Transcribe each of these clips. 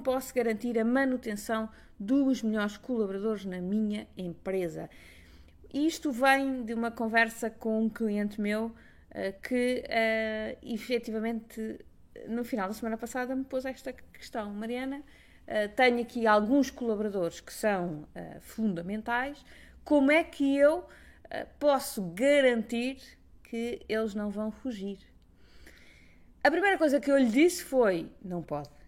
como posso garantir a manutenção dos melhores colaboradores na minha empresa? Isto vem de uma conversa com um cliente meu uh, que uh, efetivamente no final da semana passada me pôs esta questão. Mariana, uh, tenho aqui alguns colaboradores que são uh, fundamentais, como é que eu uh, posso garantir que eles não vão fugir? A primeira coisa que eu lhe disse foi: não pode.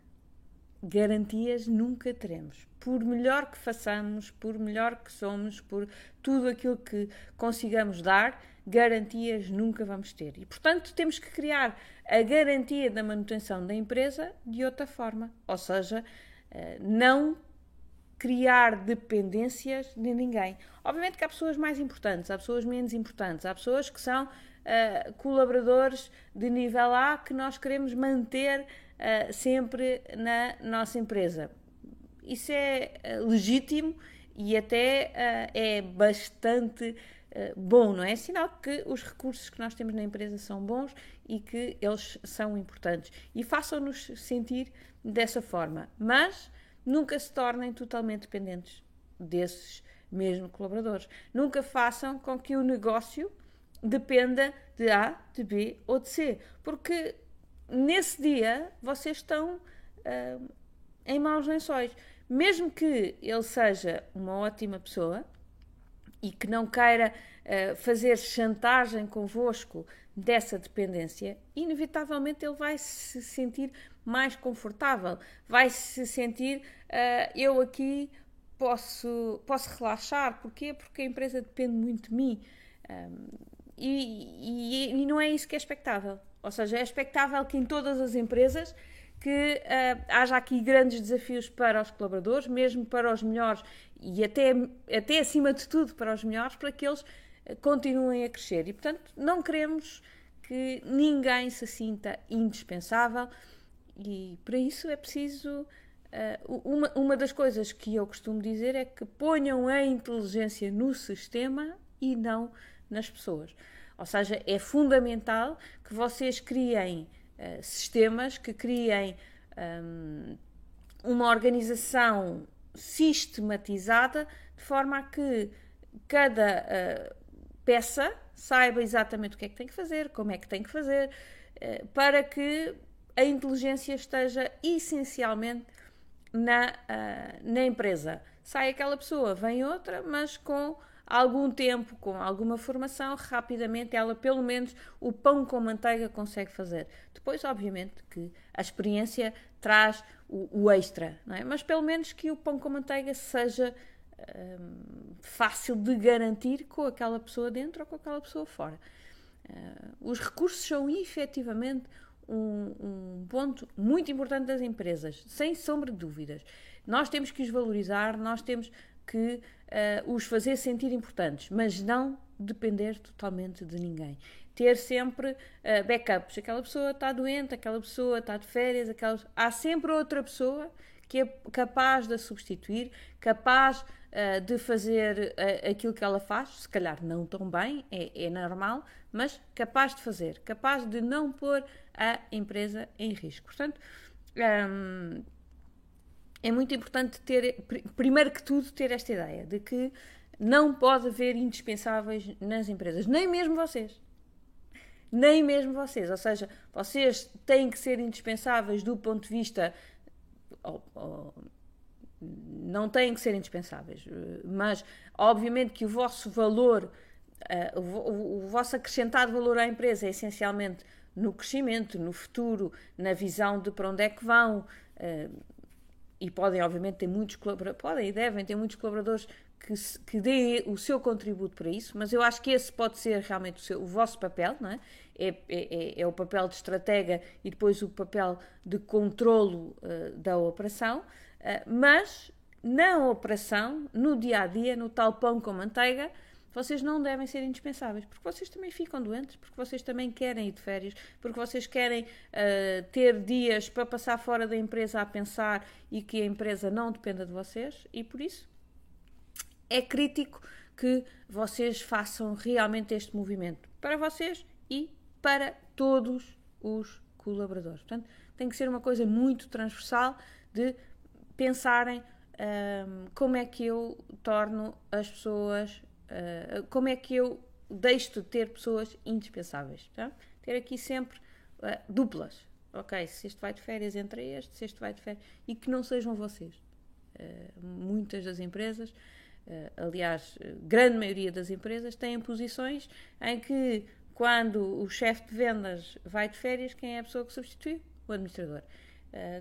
Garantias nunca teremos. Por melhor que façamos, por melhor que somos, por tudo aquilo que consigamos dar, garantias nunca vamos ter. E, portanto, temos que criar a garantia da manutenção da empresa de outra forma, ou seja, eh, não criar dependências de ninguém. Obviamente que há pessoas mais importantes, há pessoas menos importantes, há pessoas que são uh, colaboradores de nível A que nós queremos manter uh, sempre na nossa empresa. Isso é uh, legítimo e até é bastante eh, bom, não é? Sinal que os recursos que nós temos na empresa são bons e que eles são importantes. E façam-nos sentir dessa forma. Mas nunca se tornem totalmente dependentes desses mesmos colaboradores. Nunca façam com que o negócio dependa de A, de B ou de C. Porque nesse dia vocês estão uh, em maus lençóis. Mesmo que ele seja uma ótima pessoa, e que não queira uh, fazer chantagem convosco dessa dependência, inevitavelmente ele vai se sentir mais confortável, vai se sentir uh, eu aqui posso, posso relaxar. Porquê? Porque a empresa depende muito de mim. Um, e, e, e não é isso que é expectável. Ou seja, é expectável que em todas as empresas que uh, haja aqui grandes desafios para os colaboradores, mesmo para os melhores e até, até acima de tudo para os melhores, para que eles uh, continuem a crescer. E, portanto, não queremos que ninguém se sinta indispensável e para isso é preciso. Uh, uma, uma das coisas que eu costumo dizer é que ponham a inteligência no sistema e não nas pessoas. Ou seja, é fundamental que vocês criem eh, sistemas que criem um, uma organização sistematizada de forma a que cada uh, peça saiba exatamente o que é que tem que fazer, como é que tem que fazer, uh, para que a inteligência esteja essencialmente na, uh, na empresa. Sai aquela pessoa, vem outra, mas com algum tempo, com alguma formação, rapidamente ela, pelo menos, o pão com manteiga consegue fazer. Depois, obviamente, que a experiência traz o, o extra, não é? Mas pelo menos que o pão com manteiga seja hum, fácil de garantir com aquela pessoa dentro ou com aquela pessoa fora. Uh, os recursos são efetivamente um, um, ponto muito importante das empresas, sem sombra de dúvidas. Nós temos que os valorizar, nós temos que uh, os fazer sentir importantes, mas não depender totalmente de ninguém. Ter sempre uh, backups. Aquela pessoa está doente, aquela pessoa está de férias, aquela... há sempre outra pessoa que é capaz de a substituir, capaz uh, de fazer uh, aquilo que ela faz, se calhar não tão bem, é, é normal, mas capaz de fazer, capaz de não pôr a empresa em risco. Portanto, um, é muito importante ter, primeiro que tudo, ter esta ideia de que não pode haver indispensáveis nas empresas, nem mesmo vocês. Nem mesmo vocês. Ou seja, vocês têm que ser indispensáveis do ponto de vista. Ou, ou, não têm que ser indispensáveis, mas obviamente que o vosso valor, uh, o, o, vosso acrescentado valor à empresa é essencialmente no crescimento, no futuro, na visão de para onde é que vão. Uh, e podem, obviamente, ter muitos colaboradores, podem e devem ter muitos colaboradores que, que deem o seu contributo para isso, mas eu acho que esse pode ser realmente o, seu, o vosso papel, não é? É, é, é, é o papel de estratega e depois o papel de controlo uh, da operação, uh, mas na operação, no dia a dia, no tal pão com manteiga, vocês não devem ser indispensáveis, porque vocês também ficam doentes, porque vocês também querem ir de férias, porque vocês querem uh, ter dias para passar fora da empresa a pensar e que a empresa não dependa de vocês, e por isso é crítico que vocês façam realmente este movimento para vocês e para todos os colaboradores. Portanto, tem que ser uma coisa muito transversal de pensarem como é que eu torno as pessoas, uh, como é que eu deixo de ter pessoas indispensáveis. Tá? Ter aqui sempre uh, duplas. Ok, se este vai de férias, entre este, se este vai de férias. E que não sejam vocês. Uh, muitas das empresas, aliás, grande maioria das empresas, têm posições em que quando o chefe de vendas vai de férias, quem é a pessoa que substitui? O administrador.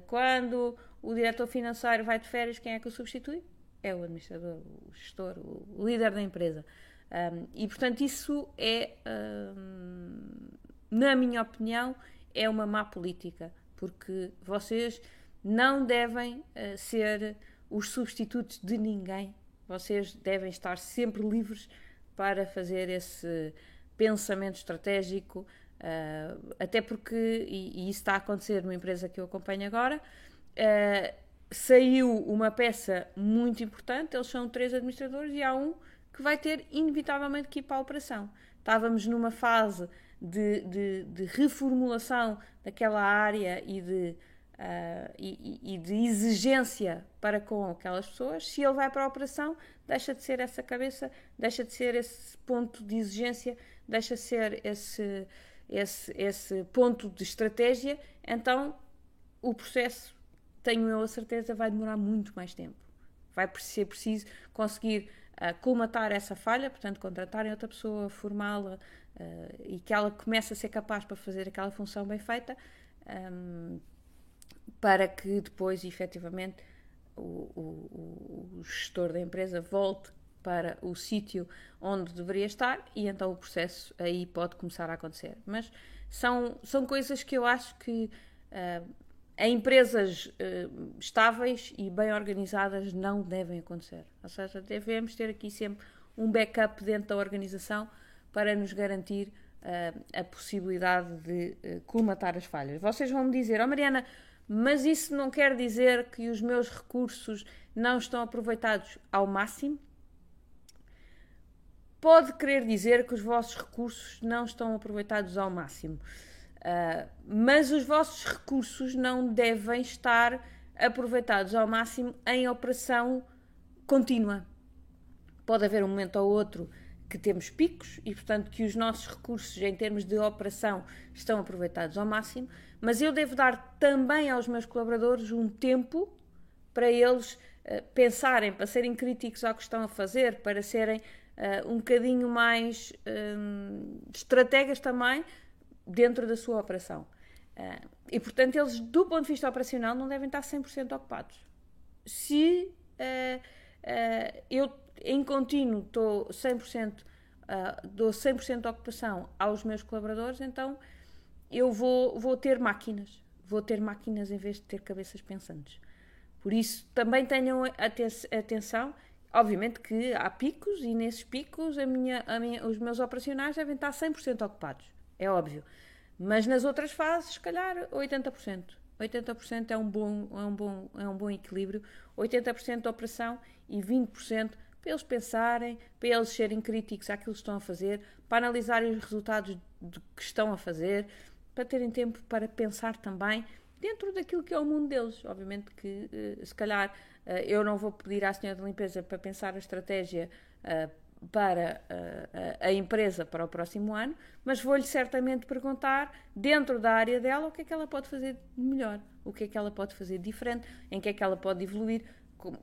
quando o diretor financeiro vai de férias, quem é que o substitui? É o administrador, o gestor, o líder da empresa. Um, e portanto, isso é, um, na minha opinião, é uma má política, porque vocês não devem uh, ser os substitutos de ninguém. Vocês devem estar sempre livres para fazer esse pensamento estratégico, uh, até porque, e, e, isso está a acontecer numa empresa que eu acompanho agora, uh, saiu uma peça muito importante, eles são três administradores e há um que vai ter inevitavelmente que ir para a operação. Estávamos numa fase de, de, de reformulação daquela área e de, uh, e, e, de exigência para com aquelas pessoas. Se ele vai para a operação, deixa de ser essa cabeça, deixa de ser esse ponto de exigência, deixa de ser esse, esse, esse ponto de estratégia. Então o processo tenho eu a certeza, vai demorar muito mais tempo. Vai ser preciso conseguir uh, colmatar essa falha, portanto, contratarem outra pessoa, formá-la uh, e que ela comece a ser capaz para fazer aquela função bem feita, um, para que depois, efetivamente, o, o, o gestor da empresa volte para o sítio onde deveria estar e então o processo aí pode começar a acontecer. Mas são, são coisas que eu acho que uh, em empresas uh, estáveis e bem organizadas não devem acontecer. Ou seja, devemos ter aqui sempre um backup dentro da organização para nos garantir uh, a possibilidade de uh, colmatar as falhas. Vocês vão me dizer, oh Mariana, mas isso não quer dizer que os meus recursos não estão aproveitados ao máximo? Pode querer dizer que os vossos recursos não estão aproveitados ao máximo. Uh, mas os vossos recursos não devem estar aproveitados ao máximo em operação contínua. Pode haver um momento ou outro que temos picos e, portanto, que os nossos recursos em termos de operação estão aproveitados ao máximo, mas eu devo dar também aos meus colaboradores um tempo para eles uh, pensarem, para serem críticos ao que estão a fazer, para serem uh, um bocadinho mais um, estrategas também dentro da sua operação. Uh, e, portanto, eles, do ponto de vista operacional, não devem estar 100% ocupados. Se uh, uh, eu, em contínuo, estou 100%, uh, dou 100% de ocupação aos meus colaboradores, então eu vou, vou ter máquinas. Vou ter máquinas em vez de ter cabeças pensantes. Por isso, também tenham atenção. Obviamente que há picos e nesses picos a minha, a minha, os meus operacionais devem estar 100% ocupados é óbvio. Mas nas outras fases, se calhar 80%. 80% é um bom, é um bom, é um bom equilíbrio. 80% de operação e 20% para eles pensarem, para eles serem críticos àquilo que estão a fazer, para analisarem os resultados que estão a fazer, para terem tempo para pensar também dentro daquilo que é o mundo deles. Obviamente que, eh, se calhar, eh, eu não vou pedir à senhora de limpeza para pensar a estratégia eh, para uh, a empresa para o próximo ano, mas vou-lhe certamente perguntar, dentro da área dela, o que é que ela pode fazer de melhor, o que é que ela pode fazer diferente, em que é que ela pode evoluir,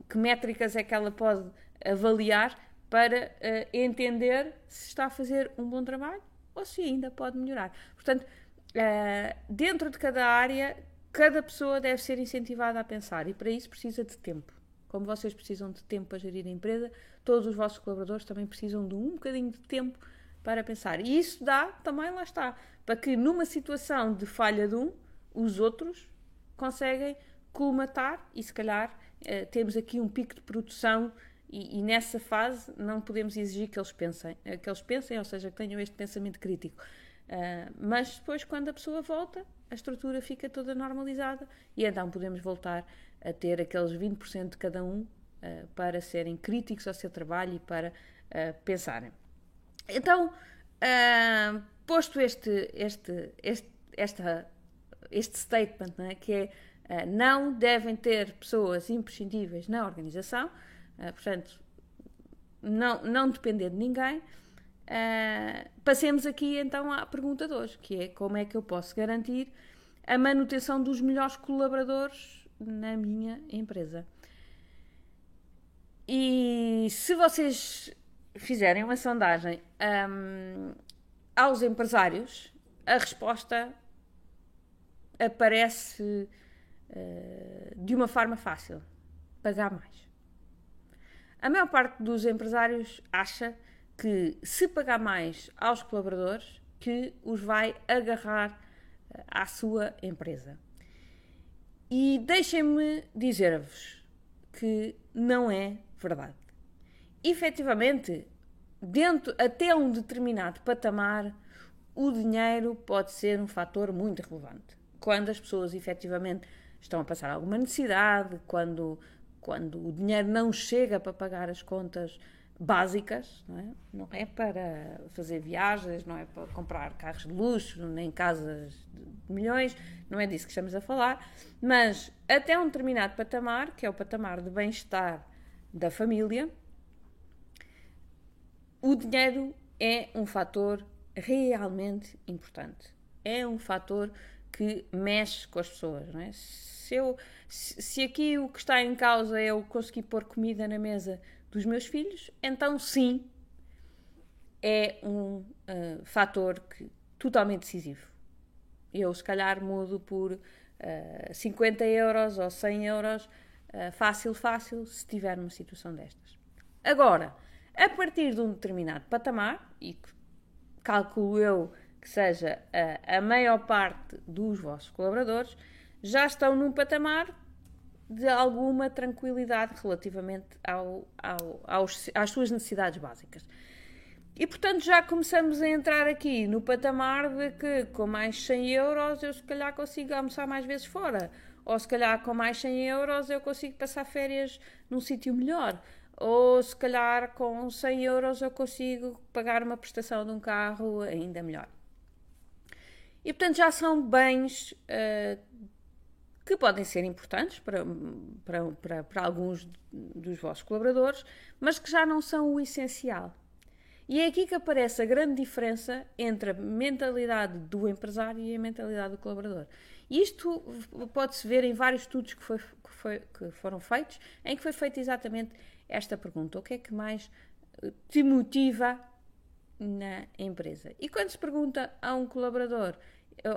que métricas é que ela pode avaliar para uh, entender se está a fazer um bom trabalho ou se ainda pode melhorar. Portanto, uh, dentro de cada área, cada pessoa deve ser incentivada a pensar e para isso precisa de tempo. Como vocês precisam de tempo para gerir a empresa, todos os vossos colaboradores também precisam de um bocadinho de tempo para pensar. E isso dá também, lá está, para que numa situação de falha de um, os outros conseguem colmatar e se calhar eh, temos aqui um pico de produção e, e, nessa fase não podemos exigir que eles pensem, eh, que eles pensem, ou seja, que tenham este pensamento crítico. Uh, mas depois, quando a pessoa volta, a estrutura fica toda normalizada e então podemos voltar a ter aqueles 20% de cada um uh, para serem críticos ao seu trabalho e para uh, pensarem. Então, uh, posto este, este, este, esta, este statement, é? que é não devem ter pessoas imprescindíveis na organização, portanto, não, não depender de ninguém. Passemos aqui então à pergunta de hoje, que é como é que eu posso garantir a manutenção dos melhores colaboradores na minha empresa. E se vocês fizerem uma sondagem um, aos empresários, a resposta aparece uh, de uma forma fácil: pagar mais. A maior parte dos empresários acha que se pagar mais aos colaboradores, que os vai agarrar uh, à sua empresa. E deixem-me dizer-vos que não é verdade. Efetivamente, dentro até um determinado patamar, o dinheiro pode ser um fator muito relevante. Quando as pessoas efetivamente estão a passar alguma necessidade, quando, quando o dinheiro não chega para pagar as contas básicas, não é? não é para fazer viagens, não é para comprar carros de luxo, nem casas de milhões, não é disso que estamos a falar, mas até um determinado patamar, que é o patamar de bem-estar da família, o dinheiro é um fator realmente importante. É um fator que mexe com as pessoas, não é? Se, eu, se aqui o que está em causa é eu conseguir pôr comida na mesa dos meus filhos, então sim, é um uh, fator que, totalmente decisivo. Eu, se calhar, mudo por uh, 50 euros ou 100 euros, uh, fácil, fácil, se tiver uma situação destas. Agora, a partir de um determinado patamar, e calculo eu que seja a, a maior parte dos vossos colaboradores, já estão num patamar de alguma tranquilidade relativamente ao, ao, aos, às suas necessidades básicas. E portanto já começamos a entrar aqui no patamar de que com mais 100 euros eu se calhar consigo almoçar mais vezes fora, ou se calhar com mais 100 euros eu consigo passar férias num sítio melhor ou se calhar com 100 euros eu consigo pagar uma prestação de um carro ainda melhor. E portanto já são bens uh, que podem ser importantes para, para, para, para, alguns dos vossos colaboradores, mas que já não são o essencial. E é aqui que aparece a grande diferença entre a mentalidade do empresário e a mentalidade do colaborador. Isto pode-se ver em vários estudos que, foi, que, foi, que foram feitos, em que foi feito exatamente esta pergunta: o que é que mais eh, te motiva na empresa? E quando se pergunta a um colaborador,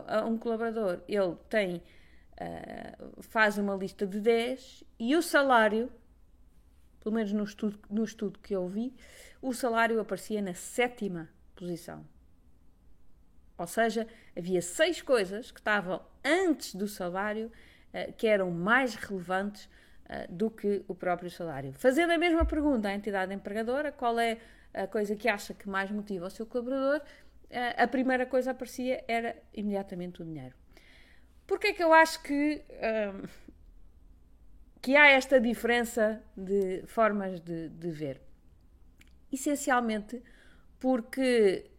a um colaborador, ele tem, uh, faz uma lista de 10 e o salário, pelo menos no estudo, no estudo que eu vi, o salário aparecia na sétima posição. Ou seja, havia seis coisas que estavam antes do salário uh, que eram mais relevantes eh, do que o próprio salário. Fazendo a mesma pergunta à entidade empregadora, qual é a coisa que acha que mais motiva o seu colaborador, a primeira coisa a aparecia era imediatamente o dinheiro. Porquê é que eu acho que, uh, que há esta diferença de formas de, de ver? Essencialmente porque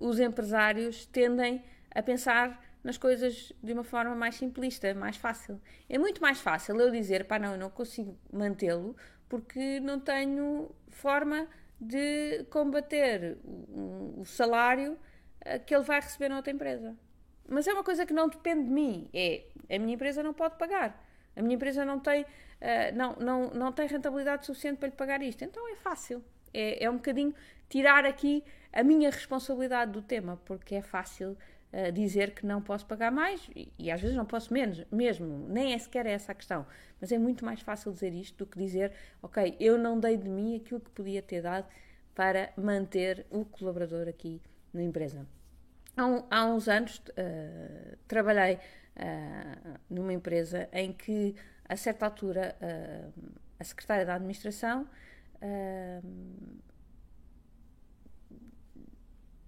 os empresários tendem a pensar nas coisas de uma forma mais simplista, mais fácil. É muito mais fácil eu dizer, pá, não, eu não consigo mantê-lo porque não tenho forma de combater o, salário eh, que ele vai receber na outra empresa. Mas é uma coisa que não depende de mim. É, a minha empresa não pode pagar. A minha empresa não tem, uh, não, não, não tem rentabilidade suficiente para lhe pagar isto. Então é fácil. É, é um bocadinho tirar aqui a minha responsabilidade do tema, porque é fácil uh, dizer que não posso pagar mais e, e, às vezes não posso menos, mesmo, nem é sequer essa a questão. Mas é muito mais fácil dizer isto do que dizer, ok, eu não dei de mim aquilo que podia ter dado para manter o colaborador aqui na empresa. Há, um, há uns anos uh, trabalhei uh, numa empresa em que, a certa altura, a secretária da administração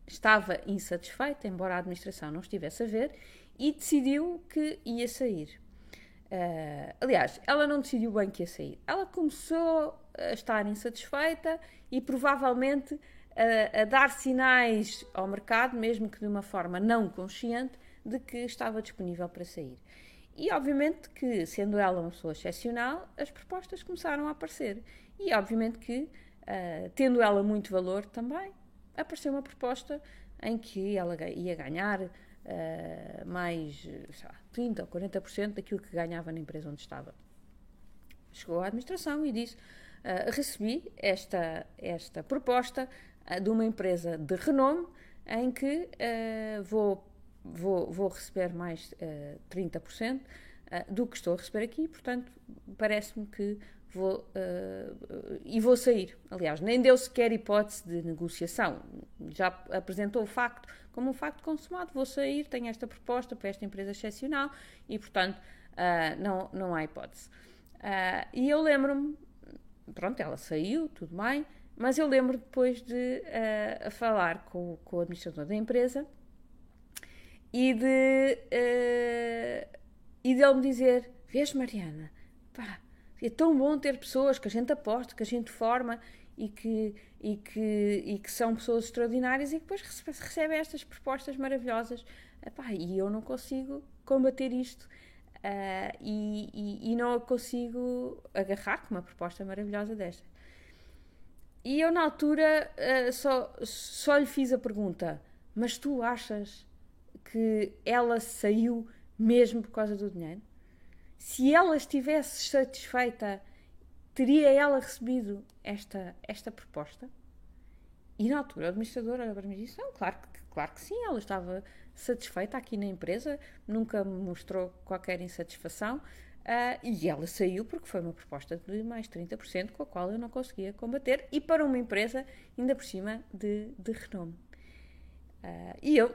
estava insatisfeita, embora a administração não estivesse a ver, e decidiu que ia sair. Uh, aliás, ela não decidiu bem que ia sair. Ela começou a estar insatisfeita e provavelmente a, a dar sinais ao mercado, mesmo que de uma forma não consciente, de que estava disponível para sair. E obviamente que, sendo ela uma pessoa excepcional, as propostas começaram a aparecer. E obviamente que, uh, tendo ela muito valor também, apareceu uma proposta em que ela ia ganhar uh, mais lá, 30% ou 40% daquilo que ganhava na empresa onde estava. Chegou à administração e disse: uh, Recebi esta, esta proposta de uma empresa de renome em que vou vou, vou receber mais uh, 30% uh, do que estou a receber aqui, portanto, parece-me que vou. Uh, e vou sair. Aliás, nem deu sequer hipótese de negociação. Já apresentou o facto como um facto consumado. Vou sair, tenho esta proposta para esta empresa excepcional e, portanto, uh, não, não há hipótese. Uh, e eu lembro-me, pronto, ela saiu, tudo bem, mas eu lembro depois de falar com, com o administrador da empresa e de, uh, e de ele me dizer: Vês, Mariana, pá, é tão bom ter pessoas que a gente aposta, que a gente forma e que, e que, e que são pessoas extraordinárias e que depois recebem estas propostas maravilhosas. Epá, e eu não consigo combater isto. Uh, e, e, e, não consigo agarrar com uma proposta maravilhosa desta. E eu, na altura, uh, só, só lhe fiz a pergunta: Mas tu achas que ela saiu mesmo por causa do dinheiro? Se ela estivesse satisfeita, teria ela recebido esta, esta proposta? E na altura o administrador olha para mim disse: claro, claro que sim, ela estava satisfeita aqui na empresa, nunca mostrou qualquer insatisfação. Uh, e ela saiu porque foi uma proposta de mais 30% com a qual eu não conseguia combater e para uma empresa ainda por cima de, de renome. Uh, e eu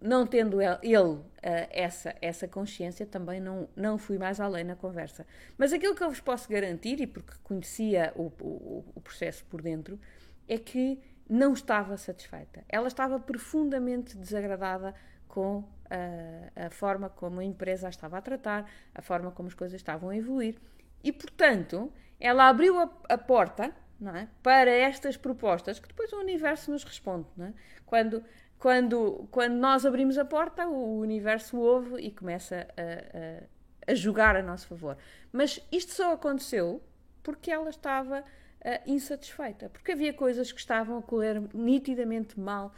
não tendo ele, ele uh, essa, essa consciência, também não, não fui mais além na conversa. Mas aquilo que eu vos posso garantir, e porque conhecia o, o, o processo por dentro, é que não estava satisfeita. Ela estava profundamente desagradada com uh, a forma como a empresa a estava a tratar, a forma como as coisas estavam a evoluir. E, portanto, ela abriu a, a porta é? para estas propostas que depois o universo nos responde. É? Quando quando, quando nós abrimos a porta, o universo ouve e começa a, a, a jogar a nosso favor. Mas isto só aconteceu porque ela estava uh, insatisfeita, porque havia coisas que estavam a correr nitidamente mal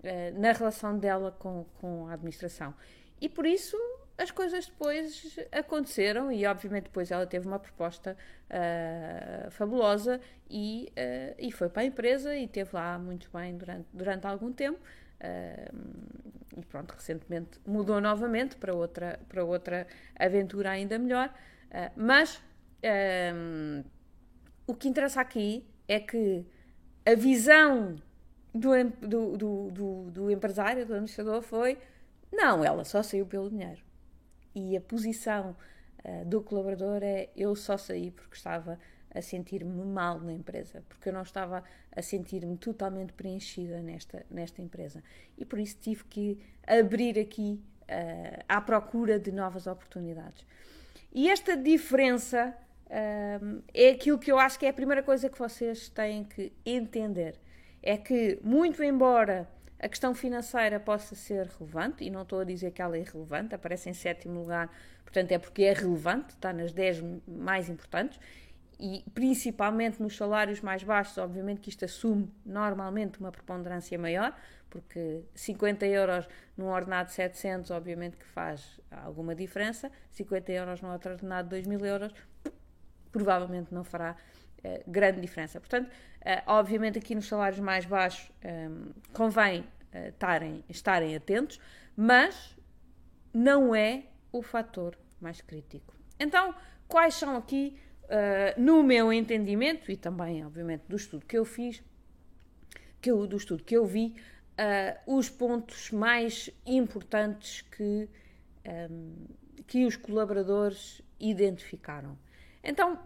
uh, na relação dela com, com a administração. E por isso as coisas depois aconteceram e obviamente depois ela teve uma proposta uh, fabulosa e, uh, e foi para a empresa e teve lá muito bem durante, durante algum tempo Uh, e pronto, recentemente mudou novamente para outra, para outra aventura ainda melhor. Mas o que interessa aqui é que a visão do, do, do, do, empresário, do administrador, foi: não, ela só saiu pelo dinheiro. E a posição ah, do colaborador é: eu só saí porque estava a sentir-me mal na empresa, porque eu não estava a sentir-me totalmente preenchida nesta, nesta empresa. E por isso tive que abrir aqui uh, à procura de novas oportunidades. E esta diferença uh, é aquilo que eu acho que é a primeira coisa que vocês têm que entender. É que, muito embora a questão financeira possa ser relevante, e não estou a dizer que ela é irrelevante, aparece em sétimo lugar, portanto é porque é relevante, está nas 10 mais importantes, e principalmente nos salários mais baixos, obviamente que isto assume normalmente uma preponderância maior, porque 50 euros num ordenado de 700, obviamente que faz alguma diferença, 50 euros num outro ordenado de 2 mil euros, provavelmente não fará grande diferença. Portanto, eh, obviamente aqui nos salários mais baixos eh, convém estarem, estarem atentos, mas não é o fator mais crítico. Então, quais são aqui no meu entendimento e também, obviamente, do estudo que eu fiz, que eu, do estudo que eu vi, os pontos mais importantes que, ehm, que os colaboradores identificaram. Então,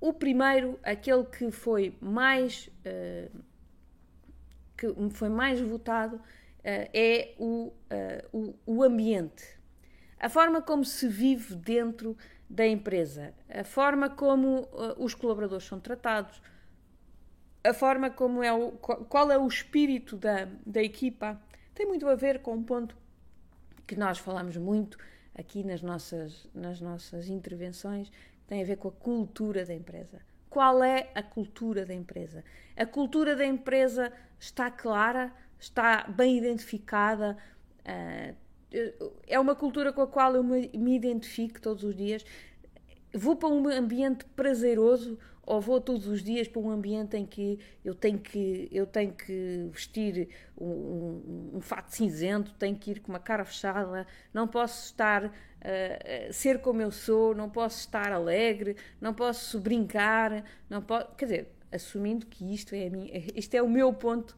o primeiro, aquele que foi mais, uh, que foi mais votado, é o, o, o ambiente. A forma como se vive dentro da empresa, a forma como uh, os colaboradores são tratados, a forma como é o, qual é o espírito da, da equipa, tem muito a ver com um ponto que nós falamos muito aqui nas nossas, nas nossas intervenções, tem a ver com a cultura da empresa. Qual é a cultura da empresa? A cultura da empresa está clara, está bem identificada, uh, é uma cultura com a qual eu me, me identifico todos os dias. Vou para um ambiente prazeroso ou vou todos os dias para um ambiente em que eu tenho que, eu tenho que vestir um, um, um fato cinzento, tenho que ir com uma cara fechada, não posso estar uh, ser como eu sou, não posso estar alegre, não posso brincar, não posso, quer dizer, assumindo que isto é, minha, isto é o meu ponto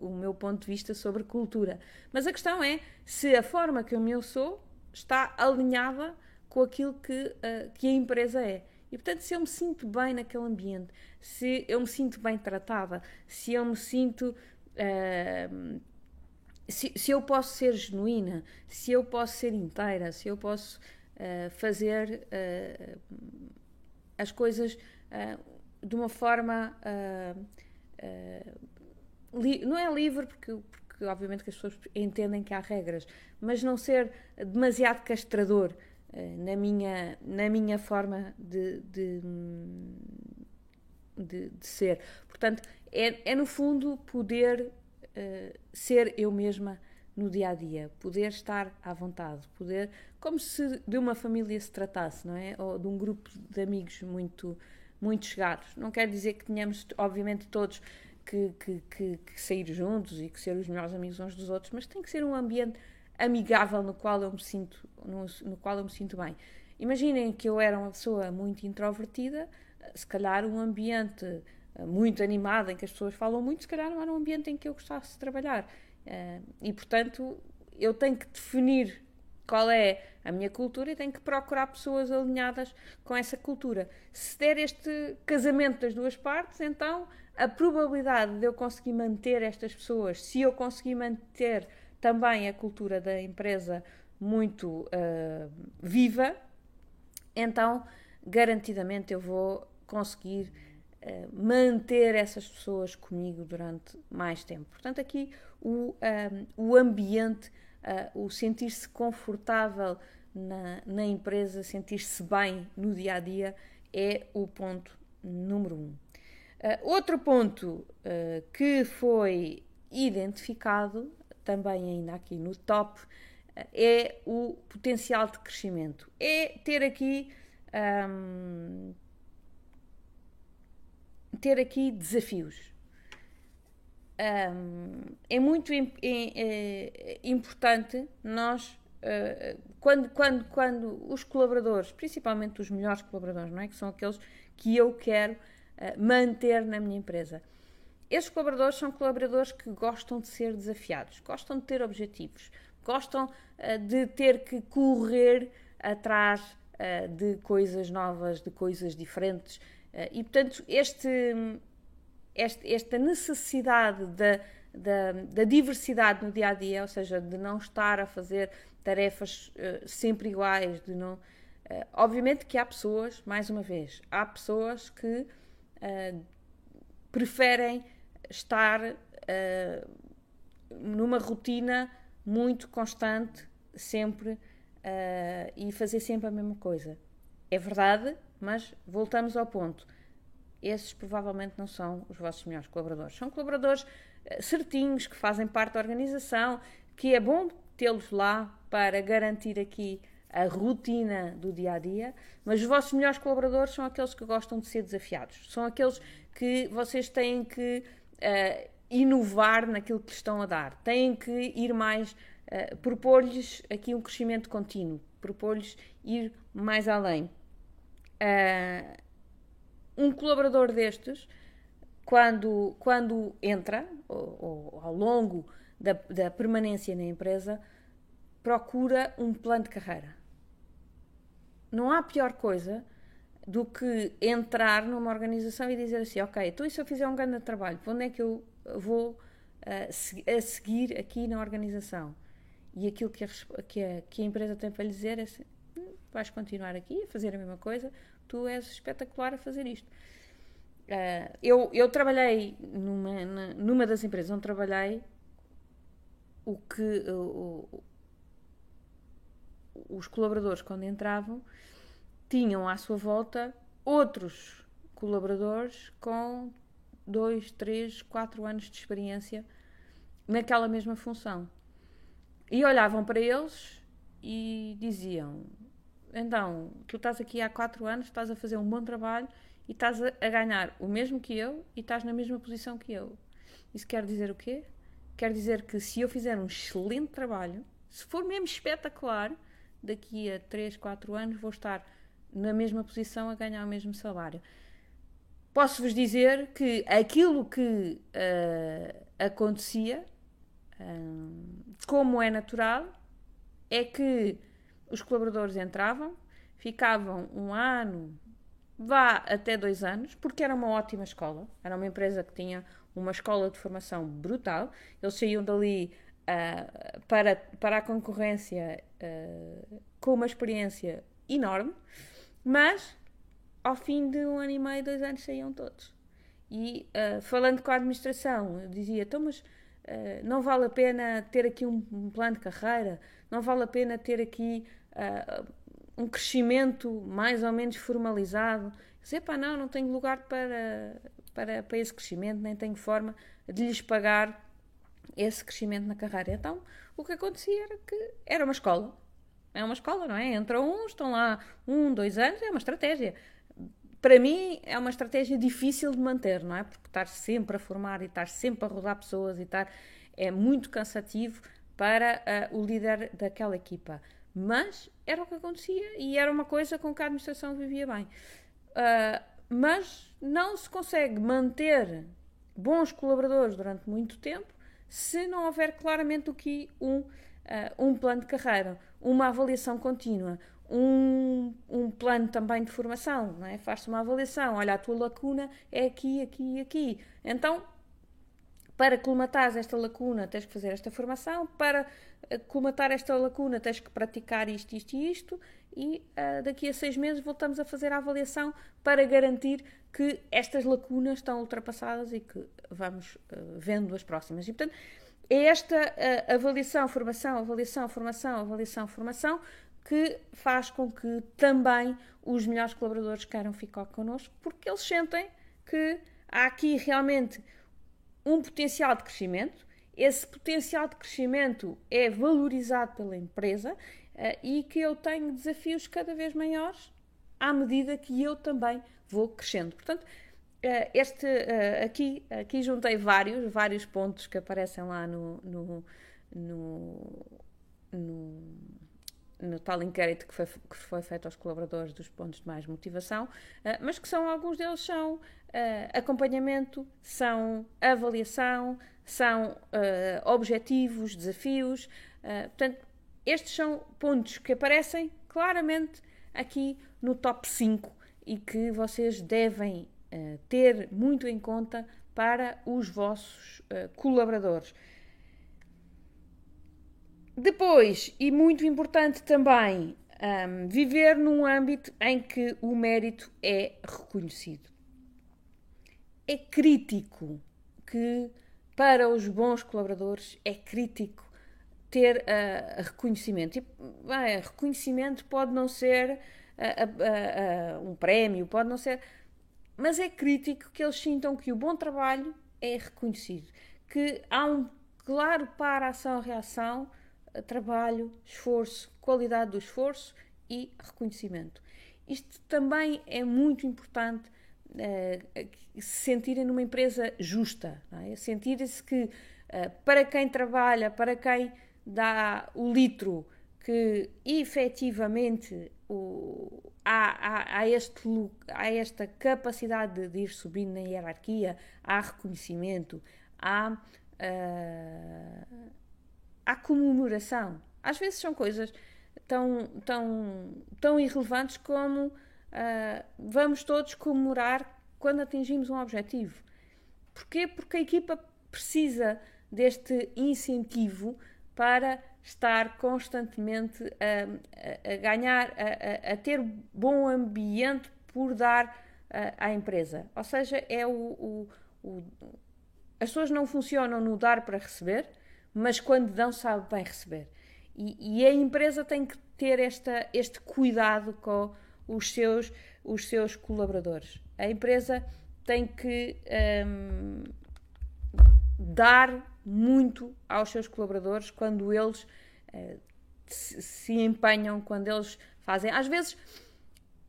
o meu ponto de vista sobre cultura. Mas a questão é se a forma que eu sou está alinhada com aquilo que, uh, que a empresa é. E portanto, se eu me sinto bem naquele ambiente, se eu me sinto bem tratada, se eu me sinto. Uh, se, se, eu posso ser genuína, se eu posso ser inteira, se eu posso uh, fazer uh, as coisas de uma forma. não é livre, porque, porque obviamente que as pessoas entendem que há regras, mas não ser demasiado castrador na minha, na minha forma de, de, de, de ser. Portanto, é, é, no fundo poder uh, ser eu mesma no dia a dia, poder estar à vontade, poder, como se de uma família se tratasse, não é? Ou de um grupo de amigos muito, muito chegados. Não quer dizer que tenhamos, obviamente, todos que, que, que, que sair juntos e que ser os melhores amigos uns dos outros, mas tem que ser um ambiente amigável no qual eu me sinto, no, no qual eu me sinto bem. Imaginem que eu era uma pessoa muito introvertida, se calhar um ambiente eh, muito animado em que as pessoas falam muito, se calhar não era um ambiente em que eu gostasse de trabalhar. Eh, e portanto, eu tenho que definir qual é a minha cultura e tenho que procurar pessoas alinhadas com essa cultura. Se der este casamento das duas partes, então a probabilidade de eu conseguir manter estas pessoas, se eu conseguir manter também a cultura da empresa muito uh, viva, então garantidamente eu vou conseguir manter essas pessoas comigo durante mais tempo. Portanto, aqui o, um, o ambiente, uh, o sentir-se confortável na, na empresa, sentir-se bem no dia a dia é o ponto número um. Uh, outro ponto que foi identificado também ainda aqui no top, é o potencial de crescimento. É ter aqui. Um, ter aqui desafios. Um, é muito é, é importante nós, uh, quando, quando, quando os colaboradores, principalmente os melhores colaboradores, não é? que são aqueles que eu quero uh, manter na minha empresa, esses colaboradores são colaboradores que gostam de ser desafiados, gostam de ter objetivos, gostam uh, de ter que correr atrás de coisas novas, de coisas diferentes. Uh, e, portanto, este, este, esta necessidade da, da, da, diversidade no dia a dia, ou seja, de não estar a fazer tarefas sempre iguais, de não. obviamente que há pessoas, mais uma vez, há pessoas que preferem estar uh, numa rotina muito constante, sempre, uh, e fazer sempre a mesma coisa. É verdade, mas voltamos ao ponto. Esses provavelmente não são os vossos melhores colaboradores. São colaboradores uh, certinhos, que fazem parte da organização, que é bom tê-los lá para garantir aqui a rotina do dia a dia, mas os vossos melhores colaboradores são aqueles que gostam de ser desafiados, são aqueles que vocês têm que uh, inovar naquilo que estão a dar. Têm que ir mais, uh, propor-lhes aqui um crescimento contínuo, propor-lhes ir mais além. Uh, um colaborador destes, quando, quando entra, ou, ou ao longo da, da permanência na empresa, procura um plano de carreira. Não há pior coisa do que entrar numa organização e dizer assim, ok, então e se eu fizer um grande trabalho, para onde é que eu vou uh, a seguir aqui na organização? E aquilo que a, que a, que a empresa tem para lhe dizer é assim, vais continuar aqui a fazer a mesma coisa, tu és espetacular a fazer isto. Uh, eu, eu trabalhei numa, numa das empresas onde trabalhei o que o, os colaboradores, quando entravam, tinham à sua volta outros colaboradores com dois, três, quatro anos de experiência naquela mesma função. E olhavam para eles e diziam: Então, tu estás aqui há quatro anos, estás a fazer um bom trabalho e estás a, ganhar o mesmo que eu e estás na mesma posição que eu. Isso quer dizer o quê? Quer dizer que se eu fizer um excelente trabalho, se for mesmo espetacular, daqui a 3, 4 anos vou estar na mesma posição a ganhar o mesmo salário. Posso-vos dizer que aquilo que uh, acontecia, uh, como é natural, é que os colaboradores entravam, ficavam um ano, vá até dois anos, porque era uma ótima escola. Era uma empresa que tinha uma escola de formação brutal. Eles saíam dali uh, para, para a concorrência uh, com uma experiência enorme, mas ao fim de um ano e meio, dois anos saíam todos. E uh, falando com a administração, eu dizia: então, mas não vale a pena ter aqui um, um, plano de carreira, não vale a pena ter aqui um crescimento mais ou menos formalizado. Dizer, pá, não, não tenho lugar para, para, para esse crescimento, nem tenho forma de lhes pagar esse crescimento na carreira. Então, o que acontecia era que era uma escola. É uma escola, não é? Entram uns, estão lá um, dois anos, é uma estratégia. Para mim, é uma estratégia difícil de manter, não é? Porque estar sempre a formar e estar sempre a rodar pessoas e estar é muito cansativo para uh, o líder daquela equipa. Mas era o que acontecia e era uma coisa com que a administração vivia bem. Uh, mas não se consegue manter bons colaboradores durante muito tempo se não houver claramente aqui um, uh, um plano de carreira, uma avaliação contínua, um, um plano também de formação, é? faz-se uma avaliação, olha, a tua lacuna é aqui, aqui e aqui. Então, para colmatar esta lacuna, tens que fazer esta formação, para eh, colmatar esta lacuna, tens que praticar isto, isto e isto, e uh, daqui a seis meses voltamos a fazer a avaliação para garantir que estas lacunas estão ultrapassadas e que vamos uh, vendo as próximas. E, portanto, é esta uh, avaliação, formação, avaliação, formação, avaliação, formação que faz com que também os melhores colaboradores queiram ficar connosco, porque eles sentem que há aqui realmente um potencial de crescimento, esse potencial de crescimento é valorizado pela empresa uh, e que eu tenho desafios cada vez maiores à medida que eu também vou crescendo. Portanto, uh, este uh, aqui, aqui juntei vários, vários pontos que aparecem lá no, no, no, no, no tal inquérito que foi, que foi feito aos colaboradores dos pontos de mais motivação, mas que são alguns deles são acompanhamento, são avaliação, são objetivos, desafios. portanto, estes são pontos que aparecem claramente aqui no top 5 e que vocês devem uh, ter muito em conta para os vossos uh, colaboradores. Depois, e muito importante também, um, viver num âmbito em que o mérito é reconhecido. É crítico que, para os bons colaboradores, é crítico ter uh, reconhecimento. E, uh, reconhecimento pode não ser uh, um prémio, pode não ser. Mas é crítico que eles sintam que o bom trabalho é reconhecido, que há um claro para ação-reação, trabalho, esforço, qualidade do esforço e reconhecimento. Isto também é muito importante uh, se sentirem numa empresa justa, é? sentirem-se que uh, para quem trabalha, para quem dá o litro, que efetivamente o, há, há, há, este, há esta capacidade de, de, ir subindo na hierarquia, há reconhecimento, há, uh, há comemoração. Às vezes são coisas tão, tão, tão irrelevantes como uh, vamos todos comemorar quando atingimos um objetivo. Porquê? Porque a equipa precisa deste incentivo para estar constantemente a, a, a ganhar, a, a, ter bom ambiente por dar à empresa. Ou seja, é o, o, o, as pessoas não funcionam no dar para receber, mas quando dão, sabem bem receber. E, e, a empresa tem que ter esta, este cuidado com os seus, os seus colaboradores. A empresa tem que um, dar muito aos seus colaboradores quando eles uh, se, se empenham, quando eles fazem. Às vezes,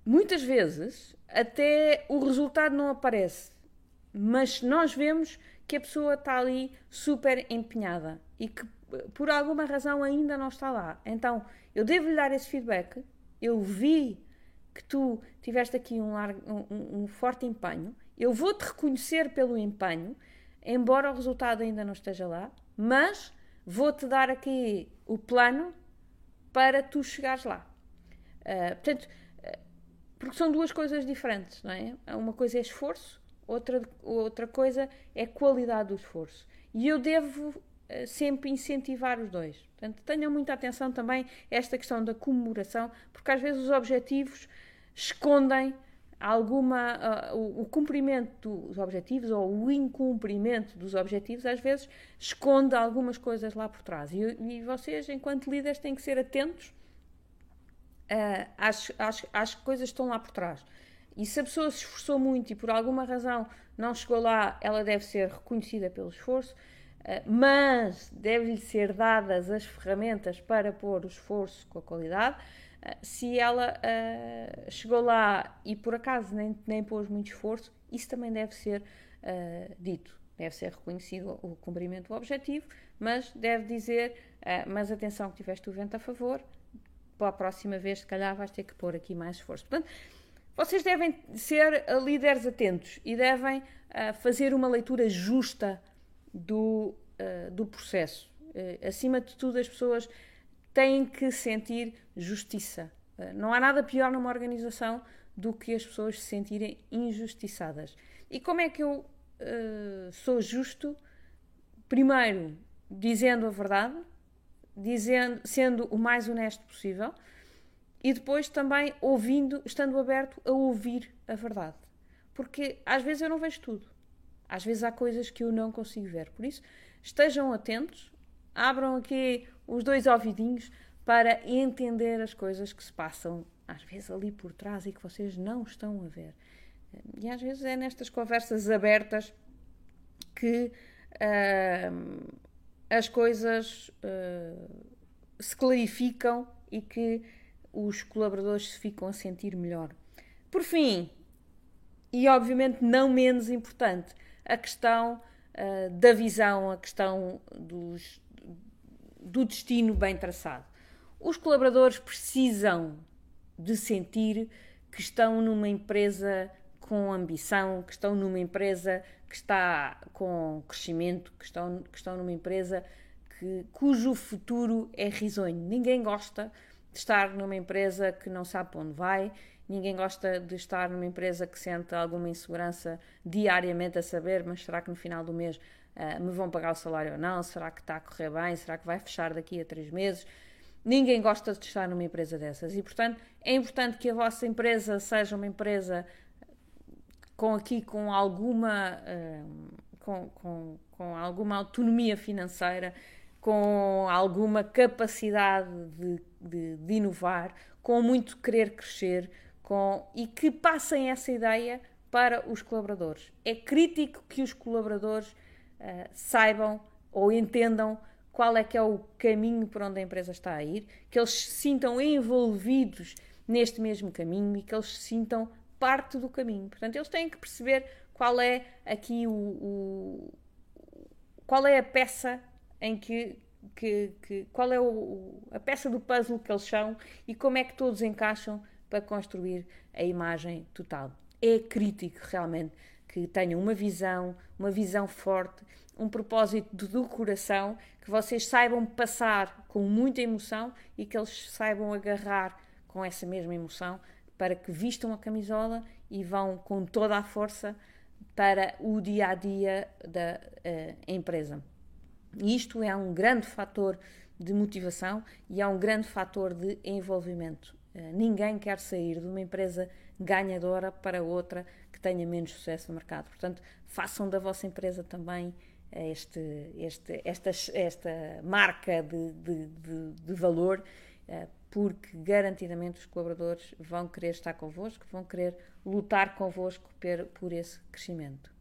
muitas vezes, até o resultado não aparece, mas nós vemos que a pessoa está ali super empenhada e que por alguma razão ainda não está lá. Então, eu devo lhe dar esse feedback. Eu vi que tu tiveste aqui um, largo, um, um forte empenho. Eu vou-te reconhecer pelo empenho, embora o resultado ainda não esteja lá, mas vou-te dar aqui o plano para tu chegares lá. Uh, portanto, uh, porque são duas coisas diferentes, não é? Uma coisa é esforço, outra, outra coisa é qualidade do esforço. E eu devo uh, sempre incentivar os dois. Portanto, tenham muita atenção também a esta questão da comemoração, porque às vezes os objetivos escondem alguma uh, o, o, cumprimento dos objetivos ou o incumprimento dos objetivos às vezes esconde algumas coisas lá por trás e, e vocês enquanto líderes têm que ser atentos uh, às, às, às coisas que estão lá por trás e se a pessoa se esforçou muito e por alguma razão não chegou lá ela deve ser reconhecida pelo esforço uh, mas deve-lhe ser dadas as ferramentas para pôr o esforço com a qualidade ah, se ela uh, chegou lá e por acaso nem, nem pôs muito esforço, isso também deve ser dito. Deve ser reconhecido o cumprimento do objetivo, mas deve dizer: mas atenção, que tiveste o vento a favor, para a próxima vez, se calhar, vais ter que pôr aqui mais esforço. Portanto, vocês devem ser líderes atentos e devem fazer uma leitura justa do, do processo. acima de tudo, as pessoas têm que sentir justiça. Não há nada pior numa organização do que as pessoas se sentirem injustiçadas. E como é que eu uh, sou justo? Primeiro, dizendo a verdade, dizendo, sendo o mais honesto possível, e depois também ouvindo, estando aberto a ouvir a verdade. Porque às vezes eu não vejo tudo. Às vezes há coisas que eu não consigo ver. Por isso, estejam atentos, abram aqui os dois ouvidinhos para entender as coisas que se passam, às vezes ali por trás e que vocês não estão a ver. E às vezes é nestas conversas abertas que uh, as coisas uh, se clarificam e que os colaboradores se ficam a sentir melhor. Por fim, e obviamente não menos importante, a questão uh, da visão, a questão dos, do destino bem traçado. Os colaboradores precisam de sentir que estão numa empresa com ambição, que estão numa empresa que está com crescimento, que estão, que estão numa empresa que, cujo futuro é risonho. Ninguém gosta de estar numa empresa que não sabe para onde vai, ninguém gosta de estar numa empresa que sente alguma insegurança diariamente a saber, mas será que no final do mês uh, me vão pagar o salário ou não? Será que está a correr bem? Será que vai fechar daqui a três meses? Ninguém gosta de estar numa empresa dessas e, portanto, é importante que a vossa empresa seja uma empresa com aqui com alguma uh, com, com, com alguma autonomia financeira, com alguma capacidade de, de, de, inovar, com muito querer crescer, com, e que passem essa ideia para os colaboradores. É crítico que os colaboradores uh, saibam ou entendam qual é que é o caminho por onde a empresa está a ir, que eles se sintam envolvidos neste mesmo caminho e que eles se sintam parte do caminho. Portanto, eles têm que perceber qual é aqui o, o qual é a peça em que, que, que qual é o, a peça do puzzle que eles são e como é que todos encaixam para construir a imagem total. É crítico realmente que tenham uma visão, uma visão forte, um propósito do coração, que vocês saibam passar com muita emoção e que eles saibam agarrar com essa mesma emoção para que vistam a camisola e vão com toda a força para o dia a dia da uh, empresa. Isto é um grande fator de motivação e é um grande fator de envolvimento. Uh, ninguém quer sair de uma empresa ganhadora para outra que tenha menos sucesso no mercado. Portanto, façam da vossa empresa também este, este, esta, esta marca de, de, de, de valor, porque garantidamente os colaboradores vão querer estar convosco, vão querer lutar convosco por, por esse crescimento.